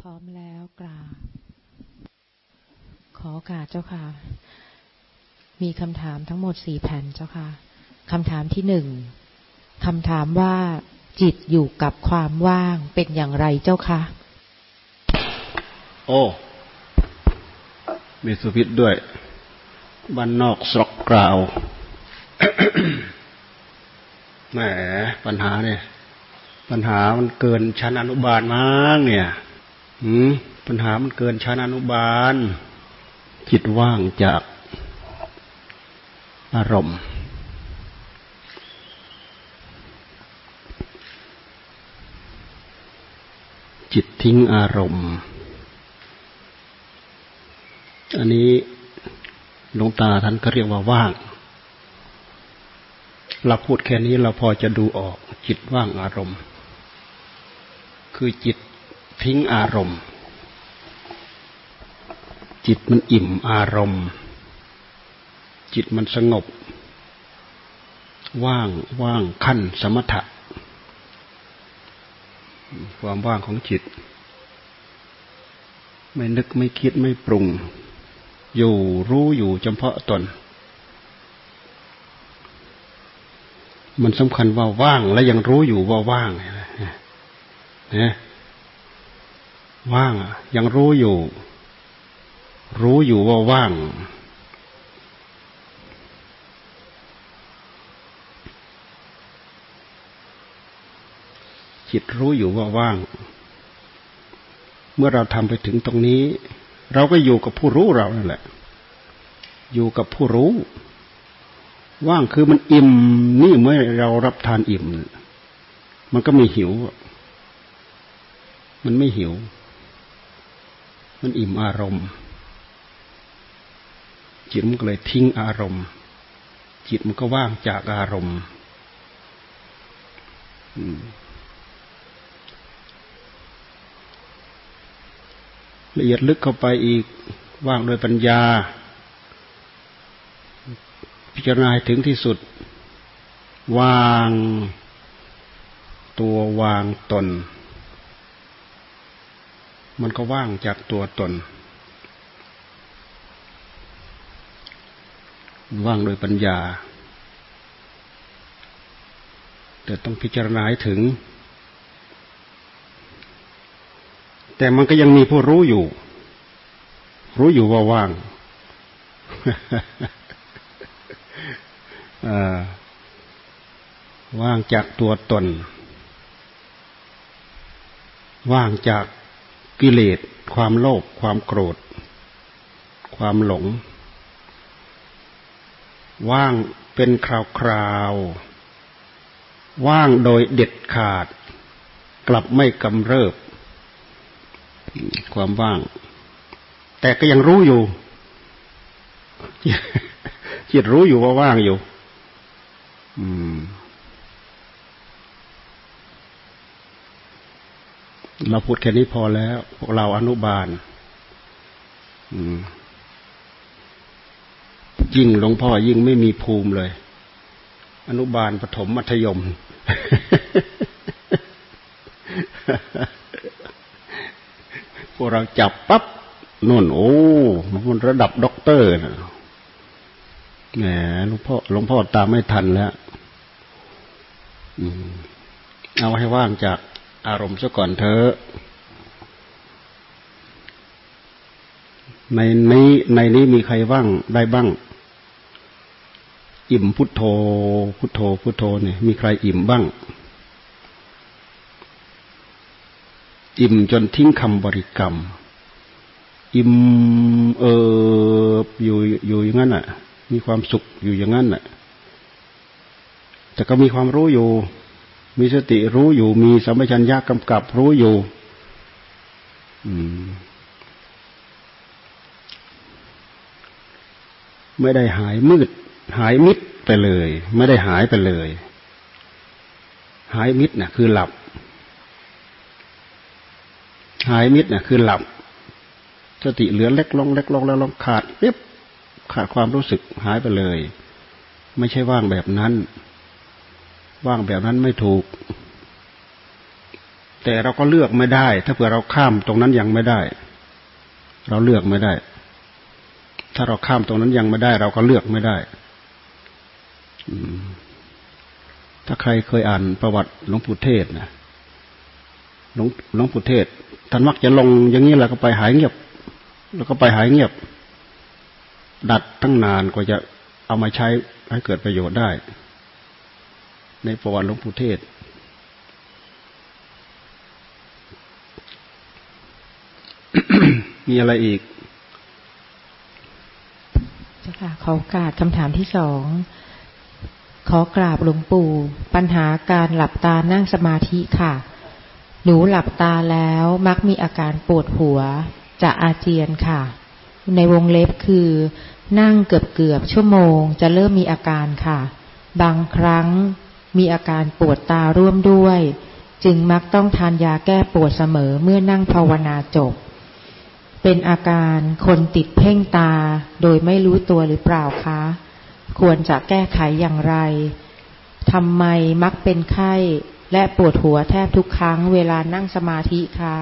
พร้อมแล้วกราบขอโอกาสเจ้าค่ะ มีคำถามทั้งหมดสี่แผ่นเจ้าค่ะคำถามที่หนึ่งคำถามว่าจิตอยู่กับความว่างเป็นอย่างไรเจ้าคะโอ้มีสุพิษด้วยบ้านนอกสกกราวแหมปัญหาเนี่ย ปัญหามันเกินชั้นอนุบาลมากเนี่ย ปัญหามันเกินชั้นอนุบาล จิตว่างจากอารมณ์ จิตทิ้งอารมณ์ อันนี้หลวงตาท่านก็เรียกว่าว่าง เราพูดแค่นี้เราพอจะดูออก จิตว่างอารมณ์ คือจิต ทิ้งอารมณ์ จิตมันอิ่มอารมณ์ จิตมันสงบ ว่างว่างขั้นสมถะ ความว่างของจิต ไม่นึกไม่คิดไม่ปรุง อยู่รู้อยู่เฉพาะตน มันสำคัญว่าว่างและยังรู้อยู่ว่าว่างนะ ว่าง ยังรู้อยู่ รู้อยู่ว่าว่าง จิตรู้อยู่ว่าว่าง เมื่อเราทำไปถึงตรงนี้ เราก็อยู่กับผู้รู้เรานั่นแหละ อยู่กับผู้รู้ ว่างคือมันอิ่ม นี่เมื่อเรารับทานอิ่ม มันก็ไม่หิว มันไม่หิว มันอิ่มอารมณ์ จิตมันก็เลยทิ้งอารมณ์ จิตมันก็ว่างจากอารมณ์ละเอียดลึกเข้าไปอีกว่างโดยปัญญา พิจารณาถึงที่สุด วาง ตัววางตน มันก็ว่างจากตัวตน ว่างโดยปัญญา แต่ต้องพิจารณาให้ถึง แต่มันก็ยังมีผู้รู้อยู่ รู้อยู่ว่าว่างว่างจากตัวตน ว่างจาก กิเลส ความโลภความโกรธ ความหลง ว่างเป็นคราวๆว่างโดยเด็ดขาด กลับไม่กำเริบ ความว่าง แต่ก็ยังรู้อยู่ จิตรู้อยู่ว่าว่างอยู่ อืม เราพูดแค่นี้พอแล้วพวกเราอนุบาลยิ่งหลวงพ่อยิ่งไม่มีภูมิเลย อนุบาลปฐมมัธยม พวกเราจับปับ๊บนู่นโอ้มันระดับด็อกเตอร์นะแหมหลวงพ่อหลวงพ่อตามไม่ทันแล้วเอาให้ว่างจาก อารมณ์ซะก่อนเถอะในนี้ในนี้มีใครว่างได้บ้าง อิ่มพุทโธ พุทโธ พุทโธเนี่ยมีใครอิ่มบ้าง อิ่มจนทิ้งคำบริกรรม อิ่มเอออยู่อยู่อย่างนั้นอะ มีความสุขอยู่อย่างนั้นอะ แต่ก็มีความรู้อยู่ มีสติรู้อยู่ มีสัมปชัญญะกำกับรู้อยู่ไม่ได้หายมืด หายมิดไปเลย ไม่ได้หายไปเลย หายมิดน่ะ คือหลับ หายมิดน่ะ คือหลับ สติเหลือเล็กลงเล็กลงแล้วลงขาดเรียบขาดความรู้สึกหายไปเลย ไม่ใช่ว่างแบบนั้น ว่างแบบนั้นไม่ถูก แต่เราก็เลือกไม่ได้ ถ้าเผื่อเราข้ามตรงนั้นยังไม่ได้ เราเลือกไม่ได้ ถ้าเราข้ามตรงนั้นยังไม่ได้ เราก็เลือกไม่ได้ถ้าใครเคยอ่านประวัติหลวงปู่เทศนะหลวงหลวงปู่เทศท่านมักจะลงอย่างนี้แล้วก็ไปหายเงียบ แล้วก็ไปหายเงียบ ดัดตั้งนานกว่าจะเอามาใช้ให้เกิดประโยชน์ได้ ในประวัติหลวงปู่เทศ มีอะไรอีกเจ้าค่ะขอโอกาสคำถามที่สองขอกราบหลวงปู่ ปัญหาการหลับตานั่งสมาธิค่ะ หนูหลับตาแล้วมักมีอาการปวดหัว จะอาเจียนค่ะ ในวงเล็บคือนั่งเกือบเกือบชั่วโมง จะเริ่มมีอาการค่ะ บางครั้ง มีอาการปวดตาร่วมด้วย จึงมักต้องทานยาแก้ปวดเสมอเมื่อนั่งภาวนาจบ เป็นอาการคนติดเพ่งตาโดยไม่รู้ตัวหรือเปล่าคะ ควรจะแก้ไขอย่างไรทำไมมักเป็นไข้และปวดหัวแทบทุกครั้งเวลานั่งสมาธิคะ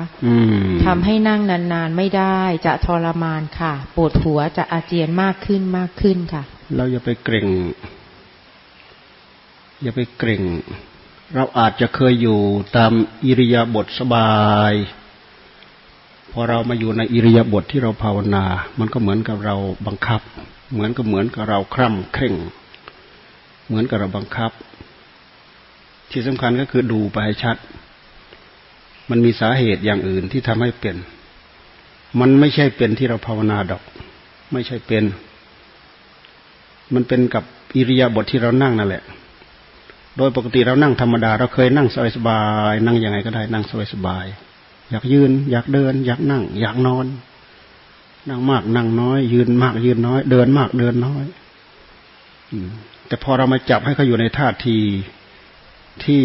ทำให้นั่งนานๆไม่ได้จะทรมานค่ะ ปวดหัวจะอาเจียนมากขึ้นมากขึ้นค่ะ เราอย่าไปเกรง อย่าไปเกร็ง เราอาจจะเคยอยู่ตามอิริยาบถสบายพอเรามาอยู่ในอิริยาบถทที่เราภาวนา มันก็เหมือนกับเราบังคับ เหมือนกับเหมือนกับเราคร่ำเคร่ง เหมือนกับเราบังคับ ที่สำคัญก็คือดูไปให้ชัด มันมีสาเหตุอย่างอื่นที่ทำให้เป็น มันไม่ใช่เป็นที่เราภาวนาดอก ไม่ใช่เป็น มันเป็นกับอิริยาบถทที่เรานั่งนั่นแหละ โดยปกติเรานั่งธรรมดา เราเคยนั่งสบายๆนั่งยังไงก็ได้นั่งสบายๆอยากยืน อยากเดิน อยากนั่ง อยากนอน นั่งมากนั่งน้อย ยืนมากยืนน้อย เดินมากเดินน้อยแต่พอเรามาจับให้เขาอยู่ในท่าทีที่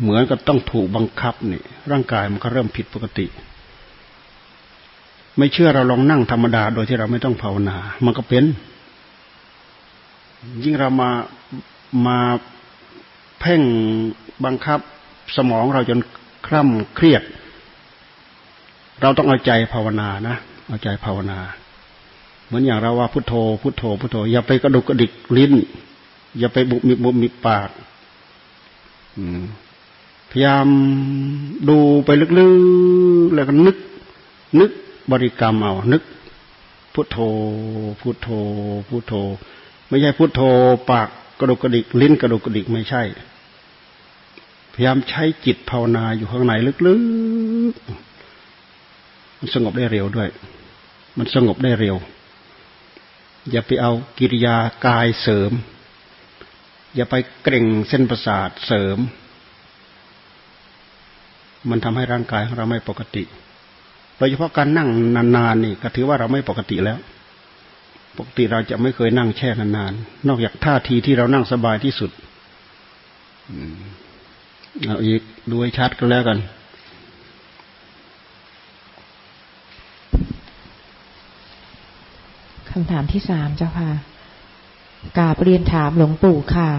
เหมือนกับต้องถูกบังคับนี่ร่างกายมันก็เริ่มผิดปกติ ไม่เชื่อเราลองนั่งธรรมดา โดยที่เราไม่ต้องภาวนา มันก็เป็น ยิ่งเรามามา เพ่งบังคับสมองเราจนคร่ำเครียด เราต้องเอาใจภาวนานะเอาใจภาวนา เหมือนอย่างเราว่าพุทโธ พุทโธ พุทโธ อย่าไปกระดุกกระดิกลิ้น อย่าไปบุบมิบุบมิปากพยายามดูไปลึกๆแล้วก็นึก นึกบริกรรมเอานึก พุทโธ พุทโธ พุทโธ ไม่ใช่พุทโธปาก กระดุกกระดิกลิ้นกระดุกกระดิกไม่ใช่ พยายามใช้จิตภาวนาอยู่ข้างในลึกๆมันสงบได้เร็วด้วย มันสงบได้เร็ว อย่าไปเอากิริยากายเสริม อย่าไปเกร็งเส้นประสาทเสริม มันทำให้ร่างกายของเราไม่ปกติโดยเฉพาะการนั่งนานๆนี่ก็ถือว่าเราไม่ปกติแล้ว ปกติเราจะไม่เคยนั่งแช่นานๆนอกจากท่าทีที่เรานั่งสบายที่สุดเอาอีกดูให้ชัดก็แล้วกัน คำถามที่สามเจ้าค่ะกาบเรียนถามหลวงปู่ค่ะ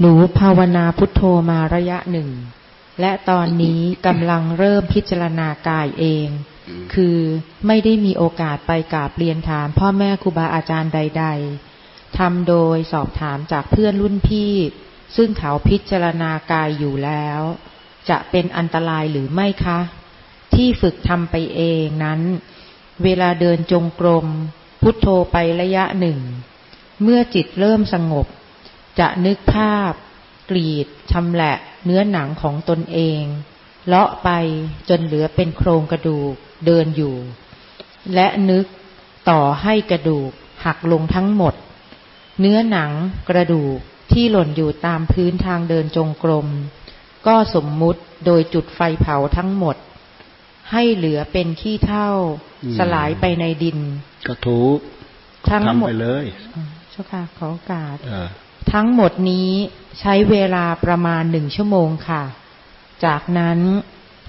หนูภาวนาพุทโธมาระยะหนึ่ง และตอนนี้กำลังเริ่มพิจารณากายเอง คือไม่ได้มีโอกาสไปกราบเรียนถาม พ่อแม่ครูบาอาจารย์ใด ๆทำโดยสอบถามจากเพื่อนรุ่นพี่ ซึ่งเขาพิจารณากายอยู่แล้ว จะเป็นอันตรายหรือไม่คะ ที่ฝึกทำไปเองนั้น เวลาเดินจงกรม พุทโธไประยะหนึ่ง เมื่อจิตเริ่มสงบ จะนึกภาพ กรีดชำแหละเนื้อหนังของตนเองเลาะไปจนเหลือเป็นโครงกระดูก เดินอยู่ และนึกต่อให้กระดูกหักลงทั้งหมด เนื้อหนังกระดูกที่หล่นอยู่ตามพื้นทางเดินจงกรม ก็สมมุติโดยจุดไฟเผาทั้งหมด ให้เหลือเป็นขี้เท่า สลายไปในดิน ก็ถูกทั้งหมดเลยเจ้าค่ะขอโอกาสทั้งหมดนี้ใช้เวลาประมาณหนึ่งชั่วโมงค่ะ จากนั้น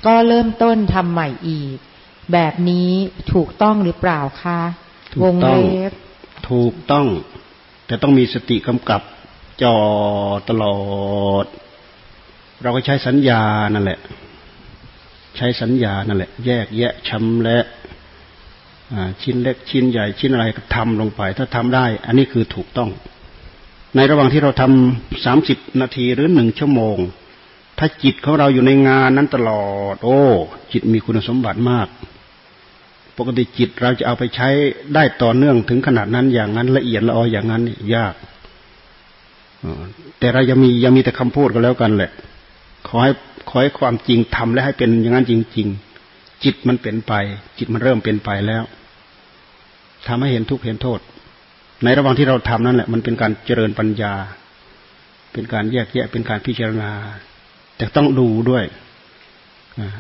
ก็เริ่มต้นทำใหม่อีก แบบนี้ถูกต้องหรือเปล่าคะวงเล็บถูกต้อง แต่ต้องมีสติกำกับจอตลอด เราก็ใช้สัญญานั่นแหละ ใช้สัญญานั่นแหละ แยกแยะชำและชิ้นเล็กชิ้นใหญ่ชิ้นอะไรก็ทำลงไป ถ้าทำได้ อันนี้คือถูกต้อง ในระหว่างที่เราทำสามสิบนาทีหรือหนึ่งชั่วโมง ถ้าจิตของเราอยู่ในงานนั้นตลอด โอ้ จิตมีคุณสมบัติมาก ปกติจิตเราจะเอาไปใช้ได้ต่อเนื่องถึงขนาดนั้นอย่างนั้นละเอียดละอออย่างนั้นยากแต่เรายังมียังมีแต่คำพูดก็แล้วกันแหละ ขอให้ขอให้ความจริงทำและให้เป็นอย่างนั้นจริง ๆ จิตมันเป็นไป จิตมันเริ่มเป็นไปแล้วทำให้เห็นทุกข์เห็นโทษ ในระหว่างที่เราทำนั่นแหละ มันเป็นการเจริญปัญญา เป็นการแยกแยะเป็นการพิจารณา แต่ต้องดูด้วย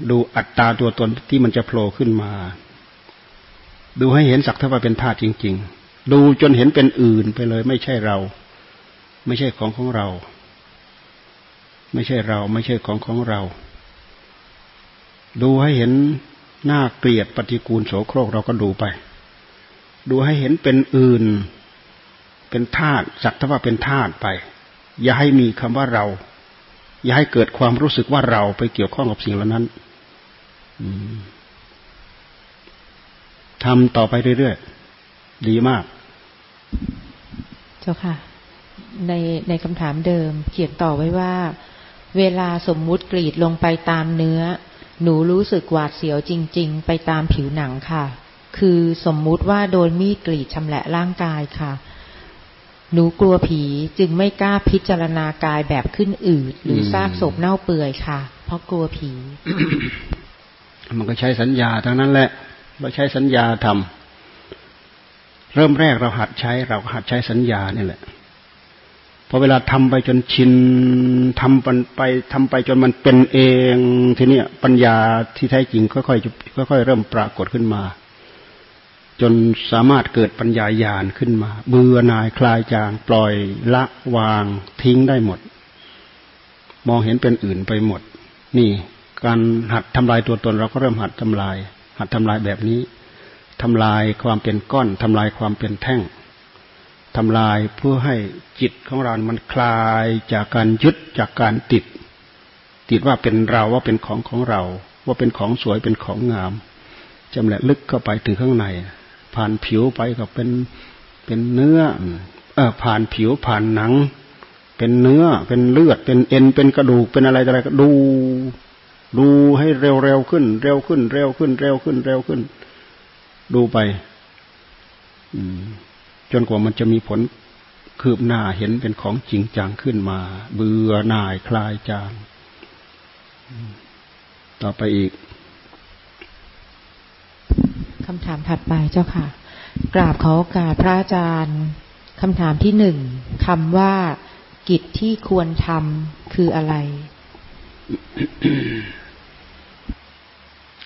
ดูอัตตาตัวตนที่มันจะโผล่ขึ้นมา ดูให้เห็นสักเท่าว่าเป็นธาตุจริง ๆ ดูจนเห็นเป็นอื่นไปเลย ไม่ใช่เรา ไม่ใช่ของของเรา ไม่ใช่เรา ไม่ใช่ของของเรา ดูให้เห็นหน้าเกลียดปฏิกูลโสโครกเราก็ดูไป ดูให้เห็นเป็นอื่น เป็นธาตุสักเทว่าเป็นธาตุไป อย่าให้มีคำว่าเรา อย่าให้เกิดความรู้สึกว่าเราไปเกี่ยวข้องกับสิ่งเหล่านั้น ทำต่อไปเรื่อยๆ ดีมาก เจ้าค่ะ ในในคำถามเดิม เขียนต่อไว้ว่า เวลาสมมุติกรีดลงไปตามเนื้อ หนูรู้สึกหวาดเสียวจริง ๆ ไปตามผิวหนังค่ะ คือสมมุติว่าโดนมีดกรีดชำแหละร่างกายค่ะหนูกลัวผีจึงไม่กล้าพิจารณากายแบบขึ้นอืด หรือซากศพเน่าเปื่อยค่ะ เพราะกลัวผี มันก็ใช้สัญญาทั้งนั้นแหละ เราใช้สัญญาทำเริ่มแรกเราหัดใช้ เราหัดใช้สัญญานี่แหละพอเวลาทำไปจนชินทำไปทำไปจนมันเป็นเอง ทีนี้ปัญญาที่แท้จริงค่อยๆค่อยๆเริ่มปรากฏขึ้นมา จนสามารถเกิดปัญญาญาณขึ้นมา เบื่อหน่ายคลายจาง ปล่อยละวางทิ้งได้หมด มองเห็นเป็นอื่นไปหมด นี่ การหัดทำลายตัวตนเราก็เริ่มหัดทำลาย หัดทำลายแบบนี้ทำลายความเป็นก้อนทำลายความเป็นแท่งทำลายเพื่อให้จิตของเรา มันคลายจากการยึดจากการติด ติดว่าเป็นเราว่าเป็นของของเรา ว่าเป็นของสวยเป็นของงามจำแหละลึกเข้าไปถึงข้างใน ผ่านผิวไปก็เป็นเป็นเนื้อเออผ่านผิวผ่านหนัง เป็นเนื้อเป็นเลือดเป็นเอ็นเป็นกระดูกเป็นอะไรอะไรก็ดู ดูให้เร็วเร็วขึ้น เร็วขึ้น เร็วขึ้น เร็วขึ้น เร็วขึ้น ดูไปจนกว่ามันจะมีผลคืบหน้าเห็นเป็นของจริงจังขึ้นมา เบื่อหน่ายคลายจางต่อไปอีกคำถามถัดไปเจ้าค่ะ กราบขอโอกาสพระอาจารย์คำถามที่หนึ่งคำว่ากิจที่ควรทำคืออะไร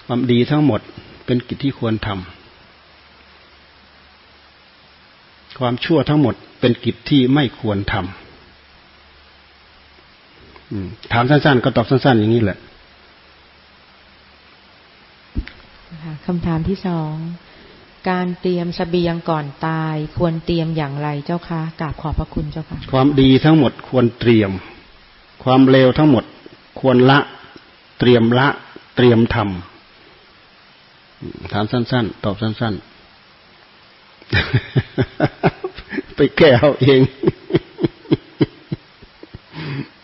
ความดีทั้งหมดเป็นกิจที่ควรทำความชั่วทั้งหมดเป็นกิจที่ไม่ควรทำถามสั้นๆ ก็ตอบสั้น ๆ อย่างนี้แหละคำถามที่สองการเตรียมสเสบียงก่อนตาย ควรเตรียมอย่างไรเจ้าคะกราบขอบพระคุณเจ้าค่ะความดีทั้งหมดควรเตรียม ความเลวทั้งหมด ควรละ เตรียมละ เตรียมทำถามสั้น ๆ ตอบสั้น ๆ ไปแก้เอาเอง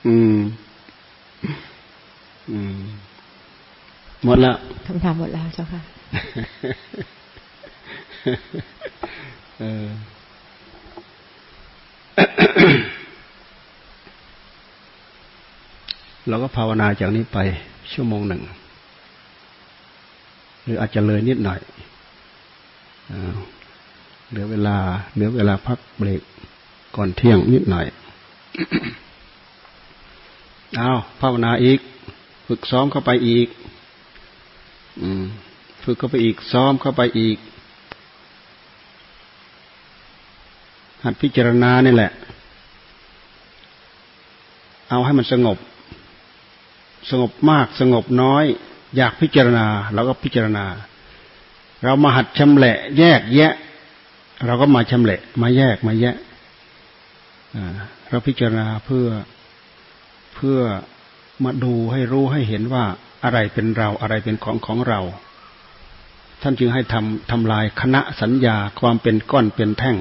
อืม อืม หมดแล้วคำถามหมดแล้วเจ้าค่ะเออ เราก็ภาวนาจากนี้ไปชั่วโมงหนึ่ง หรืออาจจะเลยนิดหน่อยเหลือเวลาเหลือเวลาพักเบรกก่อนเที่ยงนิดหน่อยเอาภาวนาอีก ฝึกซ้อมเข้าไปอีก อืม ฝึกเข้าไปอีก ซ้อมเข้าไปอีก หัดพิจารณานี่แหละ เอาให้มันสงบ สงบมากสงบน้อย อยากพิจารณาเราก็พิจารณา เรามาหัดชำแหละ แยกแยะ เราก็มาชำเละ มาแยกมาแยะเราพิจารณาเพื่อเพื่อมาดูให้รู้ให้เห็นว่าอะไรเป็นเราอะไรเป็นของของเรา ท่านจึงให้ทำทำลายคณะสัญญาความเป็นก้อนเป็นแท่ง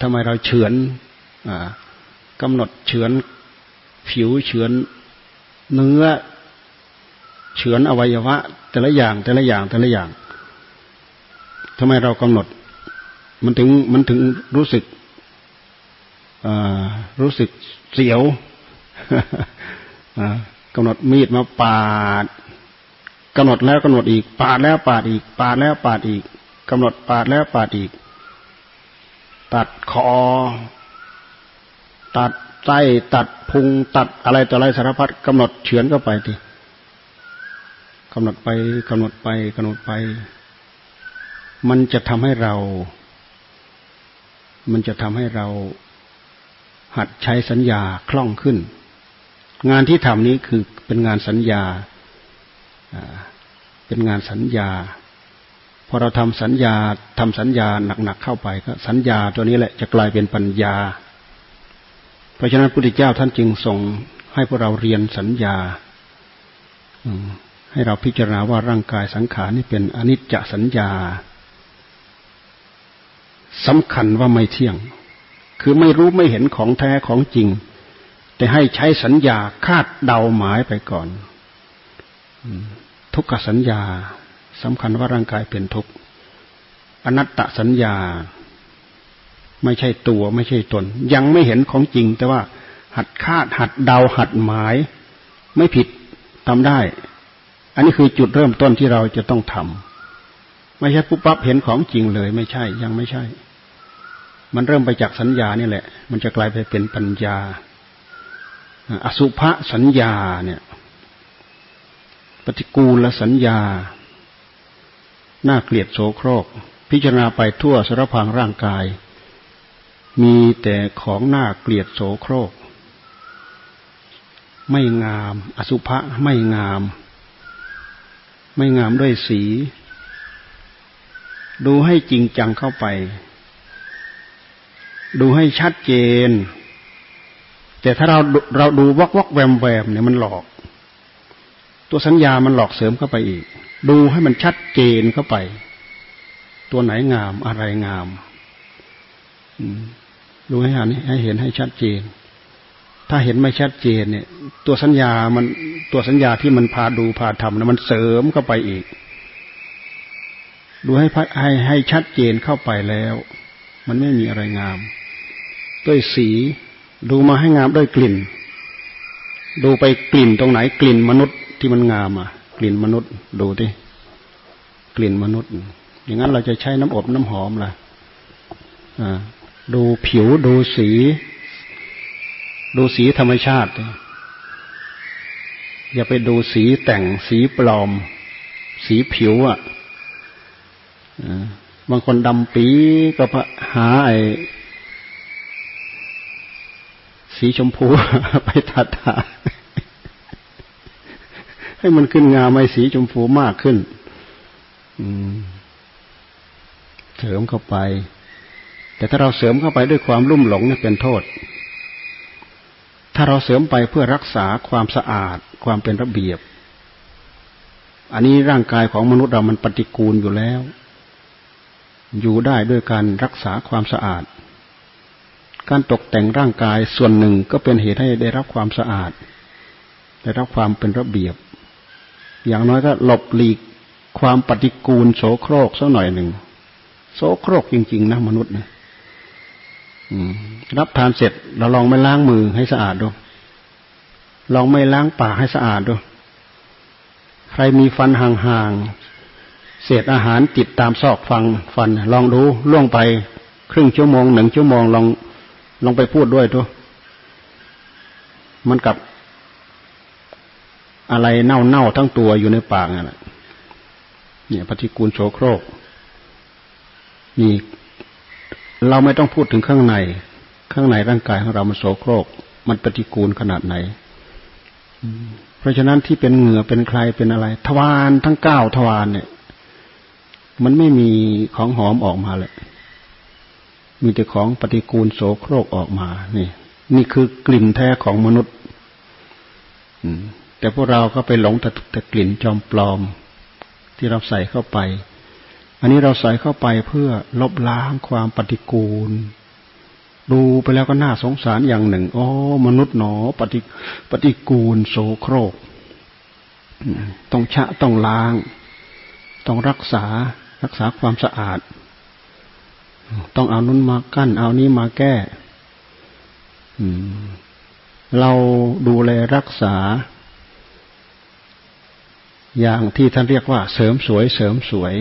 ทำไมเราเฉือนกำหนดเฉือน ผิวเฉือนเนื้อเฉือนอวัยวะ แต่ละอย่างแต่ละอย่างแต่ละอย่างทำไมเรากำหนด มันถึงมันถึงรู้สึกรู้สึกเสียวกำหนดมีดมาปาดกำหนดแล้วกำหนดอีก ปาดแล้วปาดอีก ปาดแล้วปาดอีกกำหนดปาดแล้วปาดอีก ตัดคอ ตัด ไส้ตัดพุงตัดอะไรต่ออะไรสารพัดกำหนดเฉือนเข้าไปทีกำหนดไปกำหนดไปกำหนดไป มันจะทำให้เรา มันจะทำให้เราหัดใช้สัญญาคล่องขึ้น งานที่ทำนี้คือเป็นงานสัญญา เป็นงานสัญญา พอเราทำสัญญาทำสัญญาหนักๆเข้าไปก็สัญญาตัวนี้แหละจะกลายเป็นปัญญา เพราะฉะนั้นพระพุทธเจ้าท่านจึงส่งให้พวกเราเรียนสัญญาให้เราพิจารณาว่าร่างกายสังขารนี่เป็นอนิจจสัญญาสำคัญว่าไม่เที่ยง คือไม่รู้ไม่เห็นของแท้ของจริง แต่ให้ใช้สัญญาคาดเดาหมายไปก่อนทุกขสัญญาสำคัญว่าร่างกายเป็นทุกข์อนัตตสัญญา ไม่ใช่ตัวไม่ใช่ตน ยังไม่เห็นของจริง แต่ว่า หัดคาดหัดเดาหัดหมาย ไม่ผิดทำได้ อันนี้คือจุดเริ่มต้นที่เราจะต้องทำไม่ใช่ปุ๊บปั๊บเห็นของจริงเลย ไม่ใช่ ยังไม่ใช่ มันเริ่มไปจากสัญญานี่แหละ มันจะกลายไปเป็นปัญญา อสุภะสัญญาเนี่ย ปฏิกูลสัญญาน่าเกลียดโสโครก พิจารณาไปทั่วสารพังร่างกาย มีแต่ของหน่าเกลียดโสโครก ไม่งาม อสุภะไม่งาม ไม่งามด้วยสี ดูให้จริงจังเข้าไป ดูให้ชัดเจน แต่ถ้าเราเราดูวอกวอกแวมแวมเนี่ยมันหลอก ตัวสัญญามันหลอกเสริมเข้าไปอีก ดูให้มันชัดเจนเข้าไป ตัวไหนงามอะไรงาม ดูให้เห็นให้เห็นให้ชัดเจน ถ้าเห็นไม่ชัดเจนเนี่ย ตัวสัญญามันตัวสัญญาที่มันพาดูพาทำนะมันเสริมเข้าไปอีก ดูให้ให้ให้ชัดเจนเข้าไปแล้ว มันไม่มีอะไรงาม ด้วยสีดูมาให้งามด้วยกลิ่น ดูไปกลิ่นตรงไหนกลิ่นมนุษย์ที่มันงามอะ กลิ่นมนุษย์ดูดิกลิ่นมนุษย์ อย่างนั้นเราจะใช้น้ำอบน้ำหอมล่ะ อ่า ดูผิวดูสี ดูสีธรรมชาติ อย่าไปดูสีแต่งสีปลอม สีผิวอะบางคนดำปีก็หาไอ้สีชมพูไปทัดทาให้มันขึ้นงามไอ้สีชมพูมากขึ้นเสริมเข้าไป แต่ถ้าเราเสริมเข้าไปด้วยความลุ่มหลงนี่เป็นโทษ ถ้าเราเสริมไปเพื่อรักษาความสะอาด ความเป็นระเบียบ อันนี้ร่างกายของมนุษย์เรามันปฏิกูลอยู่แล้ว อยู่ได้ด้วยการรักษาความสะอาด การตกแต่งร่างกายส่วนหนึ่งก็เป็นเหตุให้ได้รับความสะอาด ได้รับความเป็นระเบียบ อย่างน้อยก็หลบหลีกความปฏิกูลโสโครกสักหน่อยหนึ่งโสโครกจริง ๆ นะมนุษย์นะ รับทานเสร็จเราลองไม่ล้างมือให้สะอาดดู ลองไม่ล้างปากให้สะอาดดู ใครมีฟันห่างๆ เศษอาหารติดตามซอกฟังฟัน ลองดูล่วงไปครึ่งชั่วโมงหนึ่งชั่วโมงลองลองไปพูดด้วยดูมันกับอะไรเน่าๆทั้งตัวอยู่ในปากนั่นแหละเนี่ยปฏิกูลโสโครกนี่ เราไม่ต้องพูดถึงข้างใน ข้างในร่างกายของเรามันโสโครก มันปฏิกูลขนาดไหน เพราะฉะนั้นที่เป็นเหงื่อเป็นใครเป็นอะไร ทวารทั้งเก้าทวารเนี่ย มันไม่มีของหอมออกมาเลย มีแต่ของปฏิกูลโสโครกออกมา นี่ นี่คือกลิ่นแท้ของมนุษย์แต่พวกเราก็ไปหลงแต่แต่กลิ่นจอมปลอม ที่เราใส่เข้าไป อันนี้เราใส่เข้าไปเพื่อลบล้างความปฏิกูล ดูไปแล้วก็น่าสงสารอย่างหนึ่งอ๋อมนุษย์หนอปฏิปฏิกูลโสโครก ต้องชะต้องล้าง ต้องรักษารักษาความสะอาด ต้องเอานุ้นมากั้น เอานี้มาแก้เราดูแลรักษา อย่างที่ท่านเรียกว่า เสริมสวย เสริมสวย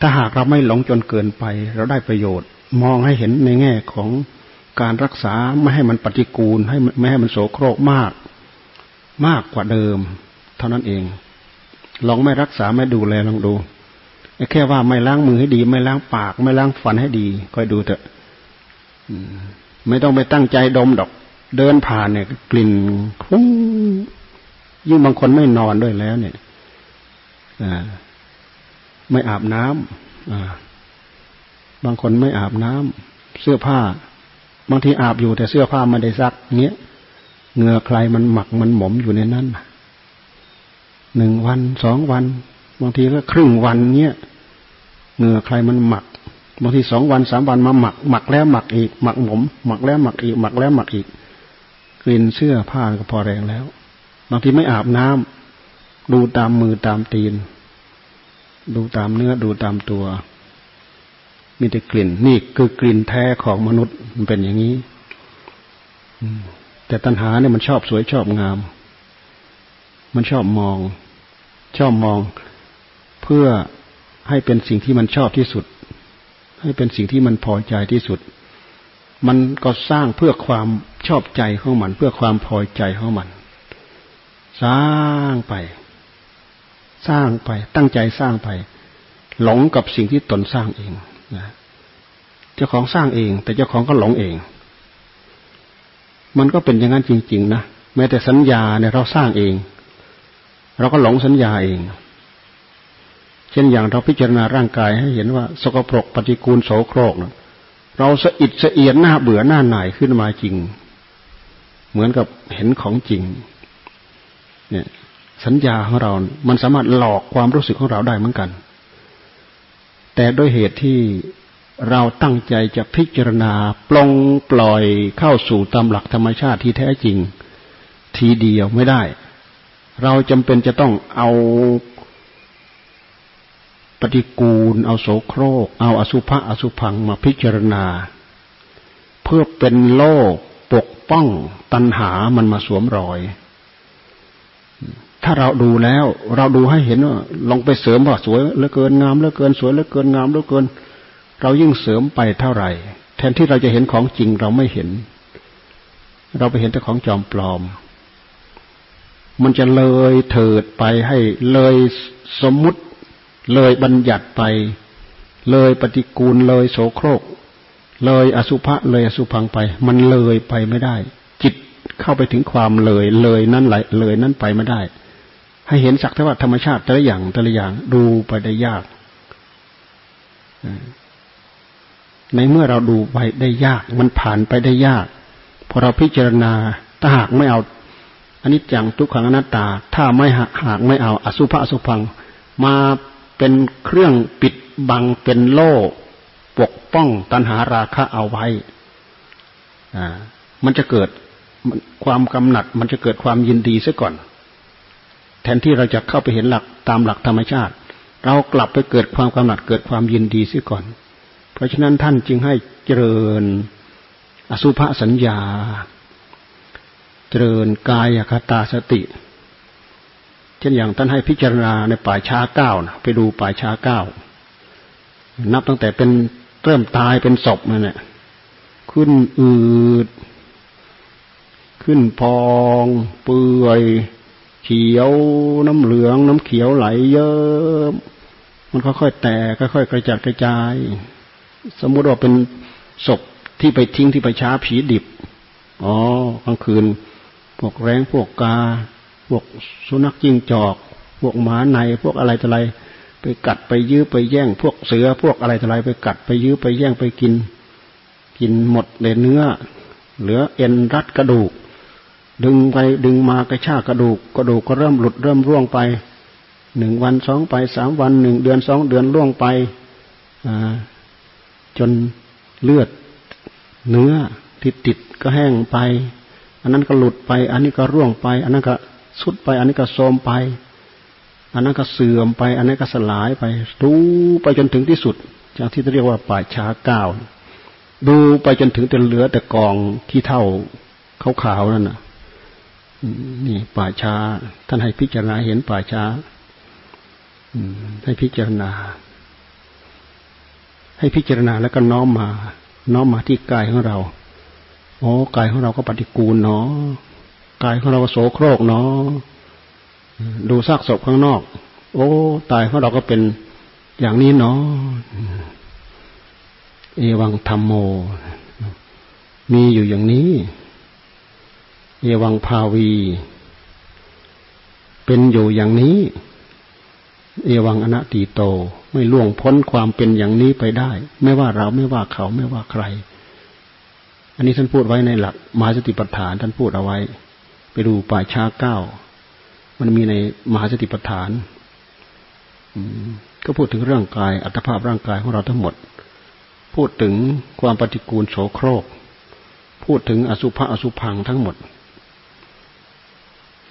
ถ้าหากเราไม่หลงจนเกินไป เราได้ประโยชน์ มองให้เห็นในแง่ของการรักษาไม่ให้มันปฏิกูล ให้ไม่ให้มันโสโครกมาก มากกว่าเดิม เท่านั้นเอง ลองไม่รักษาไม่ดูแลลองดูแค่ว่าไม่ล้างมือให้ดี ไม่ล้างปาก ไม่ล้างฟันให้ดีคอยดูเถอะไม่ต้องไปตั้งใจดมดอก เดินผ่านเนี่ย กลิ่นฟุ้งยิ่งบางคนไม่นอนด้วยแล้ว เนี่ยอ่า ไม่อาบน้ำบางคนไม่อาบน้ำเสื้อผ้า บางทีอาบอยู่แต่เสื้อผ้าไม่ได้ซักเงี้ยเหงื่อใครมันหมักมันหมมอยู่ในนั้นหนึ่งวันสองวัน บางทีก็ครึ่งวันเงี้ยเหงื่อใครมันหมัก บางทีสองวันสามวันมาหมัก หมักแล้วหมักอีก หมักหมม หมักแล้วหมักอีก หมักแล้วหมักอีกกลิ่นเสื้อผ้าก็พอแรงแล้ว บางทีไม่อาบน้ำดูตามมือตามตีน ดูตามเนื้อดูตามตัว มีแต่กลิ่น นี่คือกลิ่นแท้ของมนุษย์มันเป็นอย่างนี้แต่ตัณหาเนี่ยมันชอบสวยชอบงาม มันชอบมอง ชอบมอง เพื่อให้เป็นสิ่งที่มันชอบที่สุด ให้เป็นสิ่งที่มันพอใจที่สุด มันก็สร้างเพื่อความชอบใจของมัน เพื่อความพอใจของมัน สร้างไป สร้างไป ตั้งใจสร้างไป หลงกับสิ่งที่ตนสร้างเองนะเจ้าของสร้างเอง แต่เจ้าของก็หลงเอง มันก็เป็นอย่างนั้นจริง ๆ นะแม้แต่สัญญาเนี่ยเราสร้างเอง เราก็หลงสัญญาเอง เช่นอย่างเราพิจารณาร่างกายให้เห็นว่า สกปรกปฏิกูลโสโครกนะเราสะอิดสะเอียนหน้าเบื่อหน้าหน่ายขึ้นมาจริง เหมือนกับเห็นของจริง เนี่ย สัญญาของเรา มันสามารถหลอกความรู้สึกของเราได้เหมือนกัน แต่ด้วยเหตุที่เราตั้งใจจะพิจารณาปลงปล่อยเข้าสู่ตามหลักธรรมชาติที่แท้จริง ทีเดียวไม่ได้ เราจำเป็นจะต้องเอาปฏิกูล เอาโสโครก เอาอสุภะอสุพังมาพิจารณา เพื่อเป็นโลกปกป้องตัณหามันมาสวมรอย ถ้าเราดูแล้ว เราดูให้เห็นว่าลองไปเสริมว่าสวยเหลือเกินงามเหลือเกินสวยเหลือเกินงามเหลือเกิน เรายิ่งเสริมไปเท่าไหร่ แทนที่เราจะเห็นของจริงเราไม่เห็น เราไปเห็นแต่ของจอมปลอม มันจะเลยเถิดไปให้เลยสมมุติ เลยบัญญัติไป เลยปฏิกูลเลยโสโครก เลยอสุภะเลยอสุพังไป มันเลยไปไม่ได้ จิตเข้าไปถึงความเลยเลยนั่นไหลเลยนั่นไปไม่ได้ ให้เห็นสักแต่ว่าธรรมชาติแต่ละอย่างแต่ละอย่างดูไปได้ยากในเมื่อเราดูไปได้ยาก มันผ่านไปได้ยากพอเราพิจารณาถ้าหากไม่เอาอันนี้จังทุกขังอนัตตา ถ้าไม่หากไม่เอา อสุภะอสุพัง มาเป็นเครื่องปิดบังเป็นโล่ปกป้องตัณหาราคะเอาไว้อ่ามันจะเกิดความกำหนัด มันจะเกิดความยินดีซะก่อน แทนที่เราจะเข้าไปเห็นหลักตามหลักธรรมชาติ เรากลับไปเกิดความกำหนัดเกิดความยินดีซะก่อน เพราะฉะนั้นท่านจึงให้เจริญอสุภสัญญา เจริญกายคตาสติ เช่นอย่างท่านให้พิจารณาในป่าช้าเก้านะไปดูป่าช้าเก้านับตั้งแต่เป็นเริ่มตายเป็นศพนั่นแหละขึ้นอืด ขึ้นพอง เปื่อย ขียว น้ำเหลือง น้ำเขียวไหลเยอะมันค่อยๆแตกค่อยๆกระจัดกระจาย สมมุติว่าเป็นศพที่ไปทิ้งที่ไปช้าผีดิบอ๋อกลางคืน พวกแรงพวกกา พวกสุนัขจิ้งจอก พวกหมาในพวกอะไรต่ออะไร ไปกัดไปยื้อไปแย่ง พวกเสือพวกอะไรต่ออะไร ไปกัดไปยื้อไปแย่งไปกิน กินหมดเลยเนื้อ เหลือเอ็นรัดกระดูก ดึงไปดึงมากระชากกระดูกกระดูกก็เริ่มหลุดเริ่มร่วงไปหนึ่งวันสองไปสามวันหนึ่งเดือนสองเดือนล่วงไปจนเลือดเนื้อที่ติดก็แห้งไป อันนั้นก็หลุดไป อันนี้ก็ร่วงไป อันนั้นก็สุดไป อันนี้ก็โทมไป อันนั้นก็เสื่อมไป อันนั้นก็สลายไปดูไปจนถึงที่สุดจากที่เรียกว่าป่าช้าก้าวดูไปจนถึงแต่เหลือแต่กองที่เท่าขาวๆนั่นน่ะ นี่ป่าช้า ท่านให้พิจารณาเห็นป่าช้าให้พิจารณา ให้พิจารณาแล้วก็น้อมมา น้อมมาที่กายของเราโอ้กายของเราก็ปฏิกูลเนาะกายของเราก็โสโครกเนาะดูซากศพข้างนอก โอ้ ตายของเราก็เป็นอย่างนี้เนาะเอวังธรรมโม มีอยู่อย่างนี้ เอวังภาวี เป็นอยู่อย่างนี้ เอวังอนัตติโต ไม่ล่วงพ้นความเป็นอย่างนี้ไปได้ ไม่ว่าเราไม่ว่าเขาไม่ว่าใคร อันนี้ท่านพูดไว้ในหลักมหาสติปัฏฐานท่านพูดเอาไว้ ไปดูป่าช้าเก้ามันมีในมหาสติปัฏฐานก็พูดถึงเรื่องกายอัตภาพร่างกายของเราทั้งหมด พูดถึงความปฏิกูลโสโครก พูดถึงอสุภะอสุพังทั้งหมด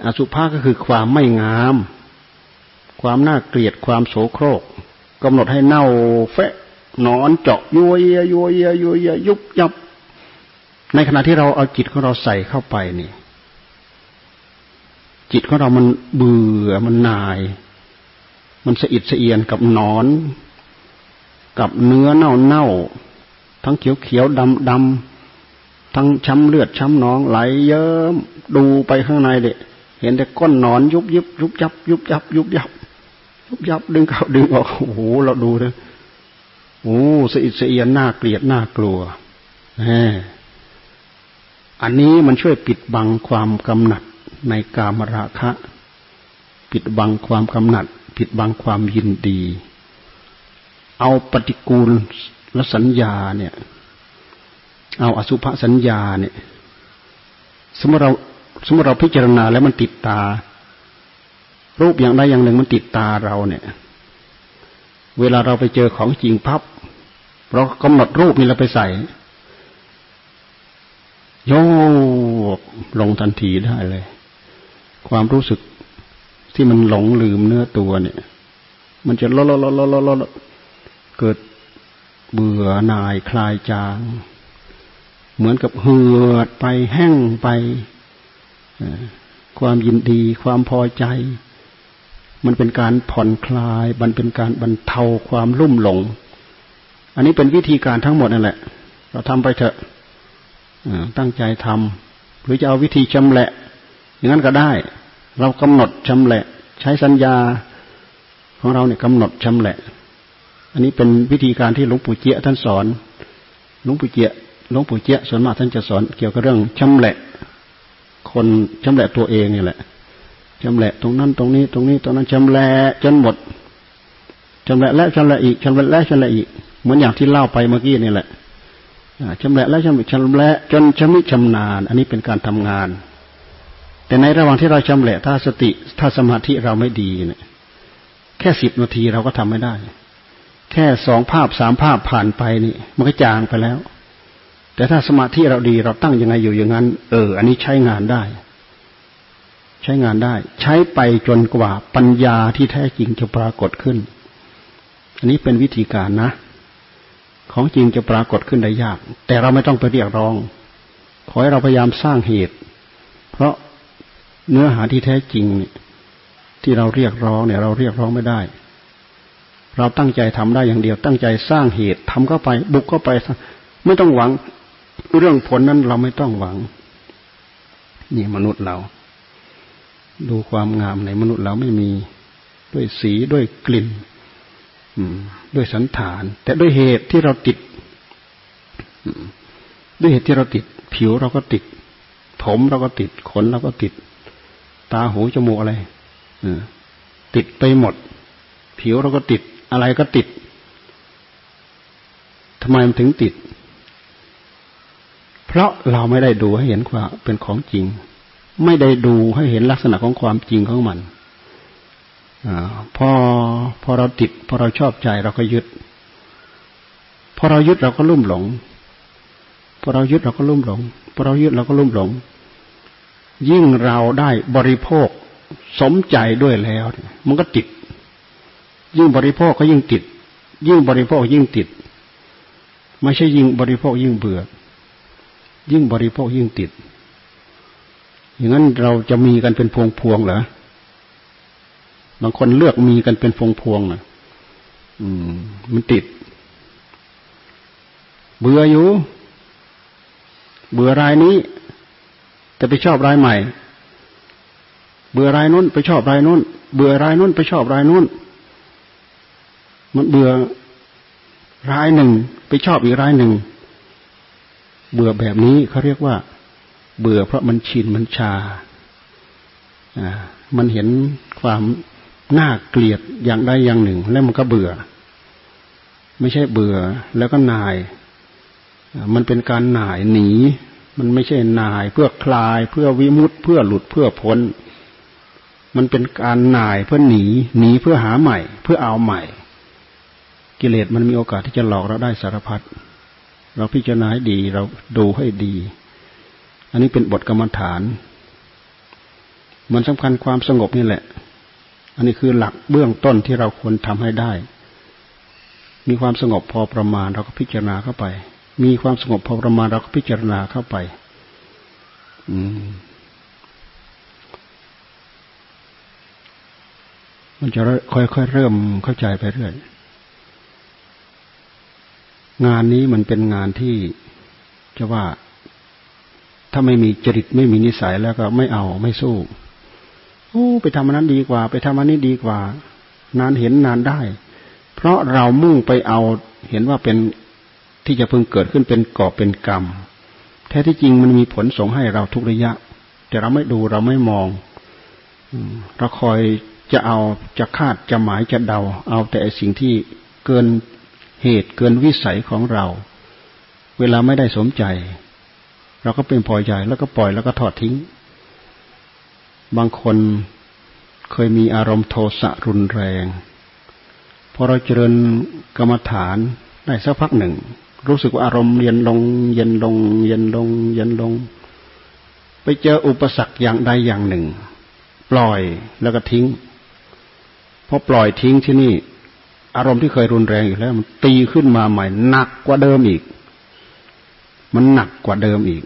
อสุภะก็คือความไม่งาม ความน่าเกลียดความโสโครกกำหนดให้เน่าเฟะนอนเจาะยัวเยียยัวเยียยัวเยียยุบยับ ในขณะที่เราเอาจิตของเราใส่เข้าไปนี่จิตของเรามันเบื่อมันนาย มันสะอิดสะเอียนกับนอน กับเนื้อเน่าเน่าทั้งเขียวเขียวดำดำทั้งช้ำเลือดช้ำหนองไหลเยิ้มดูไปข้างในเด็ เห็นแต่ก้นนอนยุบยิบยุบยับ ยุบยับ ยุบยับ ยุบยับดึงเข้าดึงออกโอ้โหเราดูเลยโอ้สะอิดสะเอียนน่าเกลียดน่ากลัวแหมอันนี้มันช่วยปิดบังความกำหนัดในกามราคะ ปิดบังความกำหนัด ปิดบังความยินดี เอาปฏิกูลและสัญญาเนี่ย เอาอสุภสัญญาเนี่ย สมมติเรา สมมติเราพิจารณาแล้วมันติดตา รูปอย่างใดอย่างหนึ่งมันติดตาเราเนี่ย เวลาเราไปเจอของจริงพับเรากำหนดรูปนี้เราไปใส่โยกลงทันทีได้เลย ความรู้สึกที่มันหลงลืมเนื้อตัวเนี่ย มันจะลดลดลดลดลดเกิดเบื่อหน่ายคลายจาง เหมือนกับเหือดไปแห้งไป ความยินดี ความพอใจ มันเป็นการผ่อนคลาย มันเป็นการบรรเทาความลุ่มหลง อันนี้เป็นวิธีการทั้งหมดนั่นแหละ เราทำไปเถอะตั้งใจทำหรือจะเอาวิธีชำแหละ อย่างนั้นก็ได้ เรากำหนดชำแหละ ใช้สัญญาของเราเนี่ยกำหนดชำแหละ อันนี้เป็นวิธีการที่หลวงปู่เจียท่านสอน หลวงปู่เจียหลวงปู่เจียส่วนมากท่านจะสอนเกี่ยวกับเรื่องชำแหละ คนชำแหละตัวเองนี่แหละชำแหละตรงนั้นตรงนี้ตรงนี้ตรงนั้นชำแหละจนหมดชำแหละและชำแหละอีกชำแหละและชำแหละอีก เหมือนอย่างที่เล่าไปเมื่อกี้นี่แหละชำแหละและชำแหละชำแหละจนชำนิชำนาญ อันนี้เป็นการทำงาน แต่ในระหว่างที่เราชำแหละถ้าสติถ้าสมาธิเราไม่ดีเนี่ยแค่สิบนาทีเราก็ทำไม่ได้ แค่สองภาพสามภาพผ่านไปนี่ มันก็จางไปแล้ว แต่ถ้าสมาธิเราดีเราตั้งยังไงอยู่อย่างนั้น เออ อันนี้ใช้งานได้ ใช้งานได้ ใช้ไปจนกว่าปัญญาที่แท้จริงจะปรากฏขึ้น อันนี้เป็นวิธีการนะ ของจริงจะปรากฏขึ้นได้ยาก แต่เราไม่ต้องไปเรียกร้อง ขอให้เราพยายามสร้างเหตุ เพราะเนื้อหาที่แท้จริงที่เราเรียกร้องเนี่ย เราเรียกร้องไม่ได้ เราตั้งใจทำได้อย่างเดียว ตั้งใจสร้างเหตุทำเข้าไป บุกเข้าไป ไม่ต้องหวัง เรื่องผลนั้นเราไม่ต้องหวัง นี่มนุษย์เรา ดูความงามในมนุษย์เราไม่มีด้วยสีด้วยกลิ่นด้วยสันฐาน แต่ด้วยเหตุที่เราติดด้วยเหตุที่เราติด ผิวเราก็ติด ผมเราก็ติด ขนเราก็ติด ตาหูจมูกอะไรติดไปหมด ผิวเราก็ติด อะไรก็ติดทำไมมันถึงติด เพราะเราไม่ได้ดูให้เห็นว่าเป็นของจริง ไม่ได้ดูให้เห็นลักษณะของความจริงของมันอพอพอเราติดพอเราชอบใจเราก็ยึด พอเรายึดเราก็ลุ่มหลง พอเรายึดเราก็ลุ่มหลง พอเรายึดเราก็ลุ่มหลง ยิ่งเราได้บริโภคสมใจด้วยแล้วมันก็ติด ยิ่งบริโภคก็ยิ่งติด ยิ่งบริโภคยิ่งติด ไม่ใช่ยิ่งบริโภคยิ่งเบื่อ ยิ่งบริโภคยิ่งติด อย่างนั้นเราจะมีกันเป็นพวงพวงเหรอบางคนเลือกมีกันเป็นพวงพวงนะอืม มันติด เบื่ออยู่ เบื่อรายนี้ แต่ไปชอบรายใหม่ เบื่อรายนู้นไปชอบรายนู้น เบื่อรายนู้นไปชอบรายนู้น มันเบื่อรายหนึ่ง ไปชอบอีกรายหนึ่ง เบื่อแบบนี้เขาเรียกว่า เบื่อเพราะมันชินมันชาอ่ามันเห็นความน่าเกลียดอย่างใดอย่างหนึ่ง แล้วมันก็เบื่อ ไม่ใช่เบื่อแล้วก็นาย มันเป็นการหน่ายหนี มันไม่ใช่นาย เพื่อคลาย เพื่อวิมุตเพื่อหลุดเพื่อพ้น มันเป็นการหน่ายเพื่อหนี หนีเพื่อหาใหม่ เพื่อเอาใหม่ กิเลสมันมีโอกาสที่จะหลอกเราได้สารพัด เราพิจารณาให้ดี เราดูให้ดี อันนี้เป็นบทกรรมฐาน มันสำคัญความสงบนี่แหละ อันนี้คือหลักเบื้องต้นที่เราควรทำให้ได้ มีความสงบพอประมาณเราก็พิจารณาเข้าไป มีความสงบพอประมาณเราก็พิจารณาเข้าไป อืมมันจะค่อยๆเริ่มเข้าใจไปเรื่อย งานนี้มันเป็นงานที่จะว่าถ้าไม่มีจริตไม่มีนิสัยแล้วก็ไม่เอาไม่สู้โอ้ไปทำอันนั้นดีกว่า ไปทำอันนี้ดีกว่า นานเห็นนานได้ เพราะเรามุ่งไปเอาเห็นว่าเป็นที่จะพึงเกิดขึ้นเป็นก่อเป็นกรรม แท้ที่จริงมันมีผลส่งให้เราทุกระยะ แต่เราไม่ดูเราไม่มองเราคอยจะเอาจะคาดจะหมายจะเดา เอาแต่สิ่งที่เกิน เหตุเกินวิสัยของเรา เวลาไม่ได้สมใจ เราก็เป็นพอใจแล้วก็ปล่อยแล้วก็ถอดทิ้ง บางคนเคยมีอารมณ์โทสะรุนแรงพอเราเจริญกรรมฐานได้สักพักหนึ่ง รู้สึกว่าอารมณ์เย็นลง เย็นลง เย็นลง เย็นลง ไปเจออุปสรรคอย่างใดอย่างหนึ่ง ปล่อยแล้วก็ทิ้งพอปล่อยทิ้งที่นี่ อารมณ์ที่เคยรุนแรงอยู่แล้ว มันตีขึ้นมาใหม่หนักกว่าเดิมอีก มันหนักกว่าเดิมอีก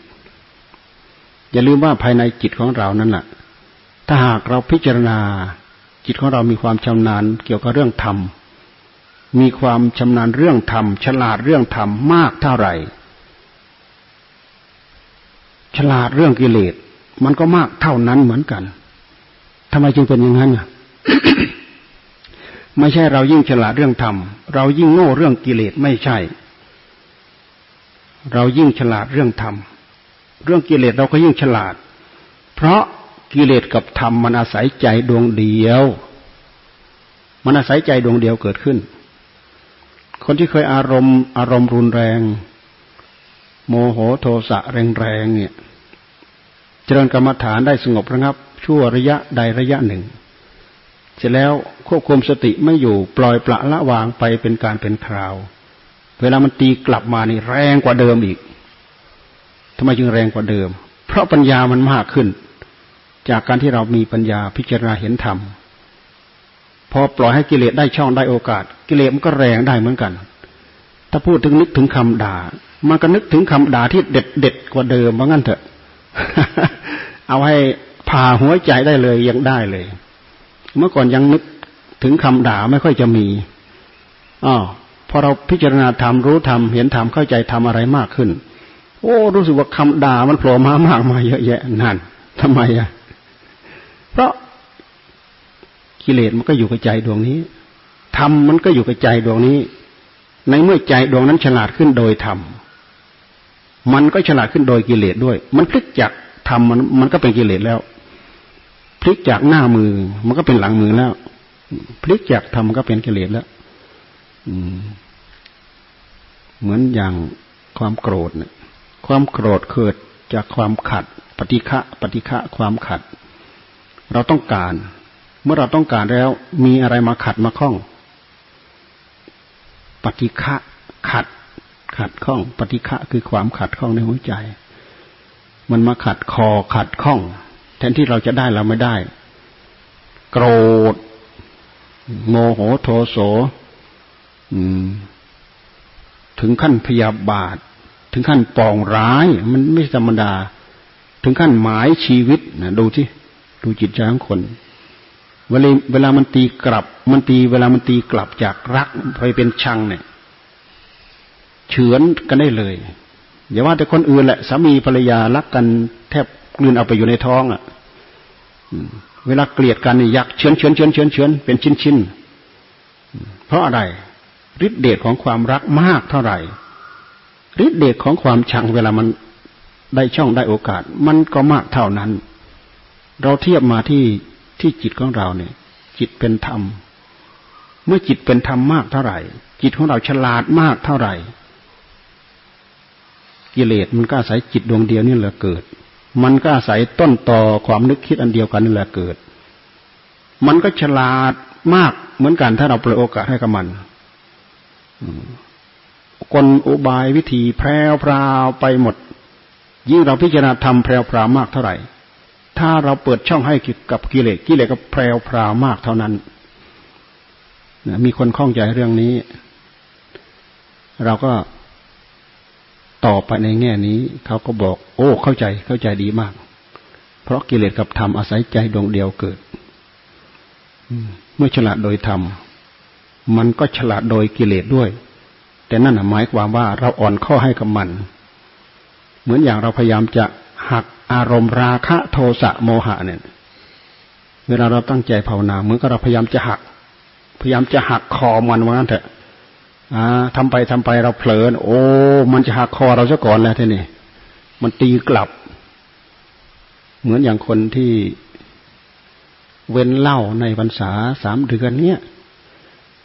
อย่าลืมว่าภายในจิตของเรานั่นแหละถ้าหากเราพิจารณา จิตของเรามีความชำนาญเกี่ยวกับเรื่องธรรม มีความชำนาญเรื่องธรรมฉลาดเรื่องธรรมมากเท่าไหร่ ฉลาดเรื่องกิเลสมันก็มากเท่านั้นเหมือนกันทำไมจึงเป็นอย่างนั้นอะ ไม่ใช่เรายิ่งฉลาดเรื่องธรรม เรายิ่งโง่เรื่องกิเลสไม่ใช่ เรายิ่งฉลาดเรื่องธรรม เรื่องกิเลสเราก็ยิ่งฉลาด เพราะกิเลสกับธรรมมันอาศัยใจดวงเดียว มันอาศัยใจดวงเดียวเกิดขึ้น คนที่เคยอารมณ์ อารมณ์รุนแรง โมโหโทสะแรงๆเนี่ย เจริญกรรมฐานได้สงบระงับ ชั่วระยะใดระยะหนึ่ง เสร็จแล้วควบคุมสติไม่อยู่ปล่อยปละละวางไปเป็นการเป็นคราว เวลามันตีกลับมานี่แรงกว่าเดิมอีกทำไมจึงแรงกว่าเดิม เพราะปัญญามันมากขึ้น จากการที่เรามีปัญญาพิจารณาเห็นธรรมพอปล่อยให้กิเลสได้ช่องได้โอกาส กิเลสมันก็แรงได้เหมือนกัน ถ้าพูดถึงนึกถึงคำด่า มันก็นึกถึงคำด่าที่เด็ดเด็ดกว่าเดิมว่างั้นเถอะ เอาให้ผ่าหัวใจได้เลยยังได้เลย เมื่อก่อนยังนึกถึงคำด่าไม่ค่อยจะมีอ๋อพอเราพิจารณาธรรมรู้ธรรมเห็นธรรมเข้าใจธรรมอะไรมากขึ้น โอ้รู้สึกว่าคำด่ามันโผล่มามากมาเยอะแยะนั่นทำไมอะ เพราะกิเลสมันก็อยู่กับใจดวงนี้ธรรมมันก็อยู่กับใจดวงนี้ ในเมื่อใจดวงนั้นฉลาดขึ้นโดยธรรมมันก็ฉลาดขึ้นโดยกิเลสด้วย มันพลิกจากธรรมมันมันก็เป็นกิเลสแล้ว พลิกจากหน้ามือ มันก็เป็นหลังมือแล้ว พลิกจากธรรมมันก็เป็นกิเลสแล้วเหมือนอย่างความโกรธเนี่ยความโกรธเกิดจากความขัด ปฏิฆะปฏิฆะความขัด เราต้องการ เมื่อเราต้องการแล้ว มีอะไรมาขัดมาข้อง ปฏิฆะขัด ขัดข้อง ปฏิฆะคือความขัดข้องในหัวใจ มันมาขัดคอขัดข้อง ทนที่เราจะได้เราไม่ได้ โกรธ โมโหโทโสถึงขั้นพยาบาท ถึงขั้นปองร้าย มันไม่ธรรมดา ถึงขั้นหมายชีวิตนะดูที่ดูจิตใจของคนเวลาเวลามันตีกลับ มันตี เวลามันตีกลับจากรักไปเป็นชังเนี่ยเฉือนกันได้เลยอย่าว่าแต่คนอื่นแหละสามีภรรยารักกันแทบ กลืนเอาไปอยู่ในท้องอะเวลาเกลียดกันนี่อยากเฉือนเฉือนเฉือนเฉือนเฉือนเป็นชิ้นชิ้นเพราะอะไรฤทธิเดชของความรักมากเท่าไหร่ฤทธิเดชของความชังเวลามันได้ช่องได้โอกาส มันก็มากเท่านั้น เราเทียบมาที่ที่จิตของเราเนี่ย จิตเป็นธรรม เมื่อจิตเป็นธรรมมากเท่าไหร่ จิตของเราฉลาดมากเท่าไหร่ กิเลสมันก็อาศัยจิตดวงเดียวนี่แหละเกิด มันก็อาศัยต้นต่อความนึกคิดอันเดียวกันนี่นแหละเกิด มันก็ฉลาดมากเหมือนกันถ้าเราเปิดโอกาสให้กับมันกลอุบายวิธีแพรวพราวไปหมด ยิ่งเราพิจารณาทำแพรวพราวมากเท่าไหร่ ถ้าเราเปิดช่องให้กับกิเลสกิเลสก็แพรวพราวมากเท่านั้นมีคนข้องใจเรื่องนี้ เราก็ ต่อไปในแง่นี้เขาก็บอก โอ้ เข้าใจเข้าใจดีมาก เพราะกิเลสกับธรรมอาศัยใจดวงเดียวเกิดเมื่อฉลาดโดยธรรมมันก็ฉลาดโดยกิเลสด้วย แต่นั่นหมายความว่าเราอ่อนข้อให้กับมัน เหมือนอย่างเราพยายามจะหักอารมณ์ราคะโทสะโมหะเนี่ย เวลาเราตั้งใจภาวนาเหมือนกับเราพยายามจะหัก พยายามจะหักคอมันว่างั้นเถอะ อ่าทำไปทำไปเราเผลอโอ้ มันจะหักคอเราซะก่อนแล้วทีนี้มันตีกลับ เหมือนอย่างคนที่เว้นเหล้าในพรรษาสามเดือนเนี้ย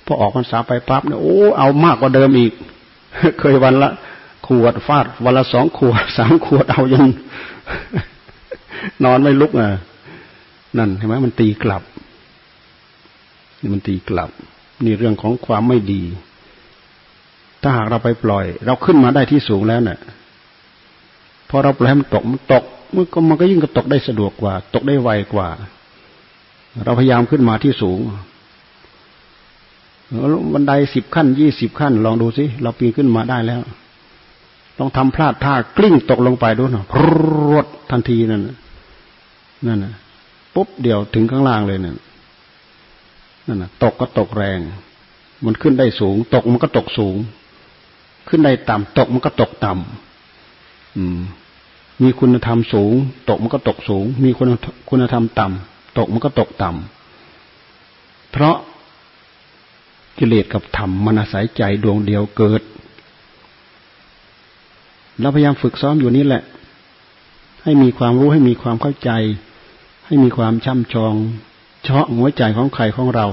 พอออกพรรษาไปปั๊บเนี่ยโอ้เอามากกว่าเดิมอีก เคยวันละขวดฟาดวันละสองขวดสามขวดเอายังนอนไม่ลุกอะนั่นเห็นไหมมันตีกลับนี่มันตีกลับ นี่เรื่องของความไม่ดี ถ้าหากเราไปปล่อย เราขึ้นมาได้ที่สูงแล้วเนี่ยพอเราปล่อยให้มันตกมันตกมันก็มันก็ยิ่งกระตกได้สะดวกกว่า ตกได้ไวกว่า เราพยายามขึ้นมาที่สูงบันไดสิบขั้นยี่สิบขั้น ลองดูสิเราปีนขึ้นมาได้แล้วลองทำพลาดท่ากลิ้งตกลงไปดูหน่อยรวดทันทีนั่นนั่นนะปุ๊บเดียวถึงข้างล่างเลยนั่นนั่นนะตกก็ตกแรง มันขึ้นได้สูง ตกมันก็ตกสูง ขึ้นได้ต่ำตกมันก็ตกต่ำมมีคุณธรรมสูง ตกมันก็ตกสูง มีคุณคุณธรรมต่ำตกมันก็ตกต่ำเพราะกิเลสกับธรรมมันอาศัยใจดวงเดียวเกิดเราพยายามฝึกซ้อมอยู่นี่แหละ ให้มีความรู้ให้มีความเข้าใจ ให้มีความช่ำชองเฉาะหัวใจของใครของเรา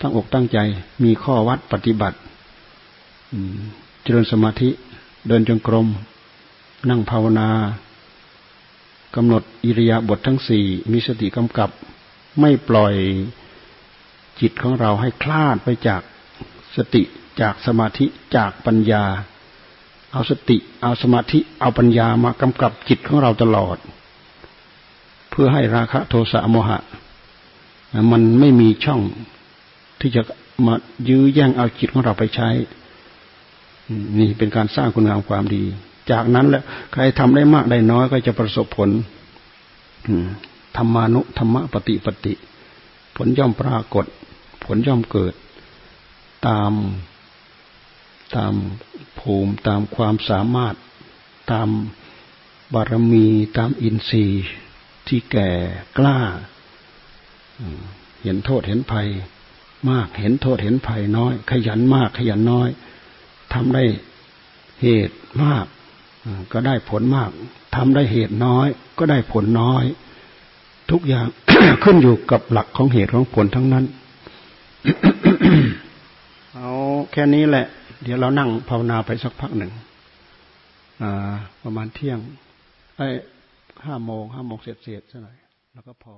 ตั้งอกตั้งใจมีข้อวัดปฏิบัติ เจริญสมาธิ เดินจงกรม นั่งภาวนากำหนดอิริยาบถททั้งสี่มีสติกำกับ ไม่ปล่อยจิตของเราให้คลาดไปจากสติจากสมาธิจากปัญญา เอาสติ เอาสมาธิ เอาปัญญามากำกับจิตของเราตลอด เพื่อให้ราคะโทสะโมหะ มันไม่มีช่องที่จะมายื้อแย่งเอาจิตของเราไปใช้ นี่เป็นการสร้างคุณงามความดี จากนั้นแหละใครทำได้มากได้น้อยก็จะประสบผลธรรมานุธรรมปฏิปติผลย่อมปรากฏ ผลย่อมเกิด ตามตามภูมิตามความสามารถ ตามบารมีตามอินทรีย์ที่แก่กล้า เห็นโทษเห็นภัย มากเห็นโทษเห็นภัยน้อย ขยันมากขยันน้อย ทำได้เหตุมาก ก็ได้ผลมากทำได้เหตุน้อย ก็ได้ผลน้อย ทุกอย่างขึ้นอยู่กับหลักของเหตุของผลทั้งนั้น เอาแค่นี้แหละ เดี๋ยวเรานั่งภาวนาไปสักพักหนึ่งประมาณเที่ยงไอ้ห้าโมงห้าโมงเสร็จเสร็จซะหน่อยแล้วก็พอ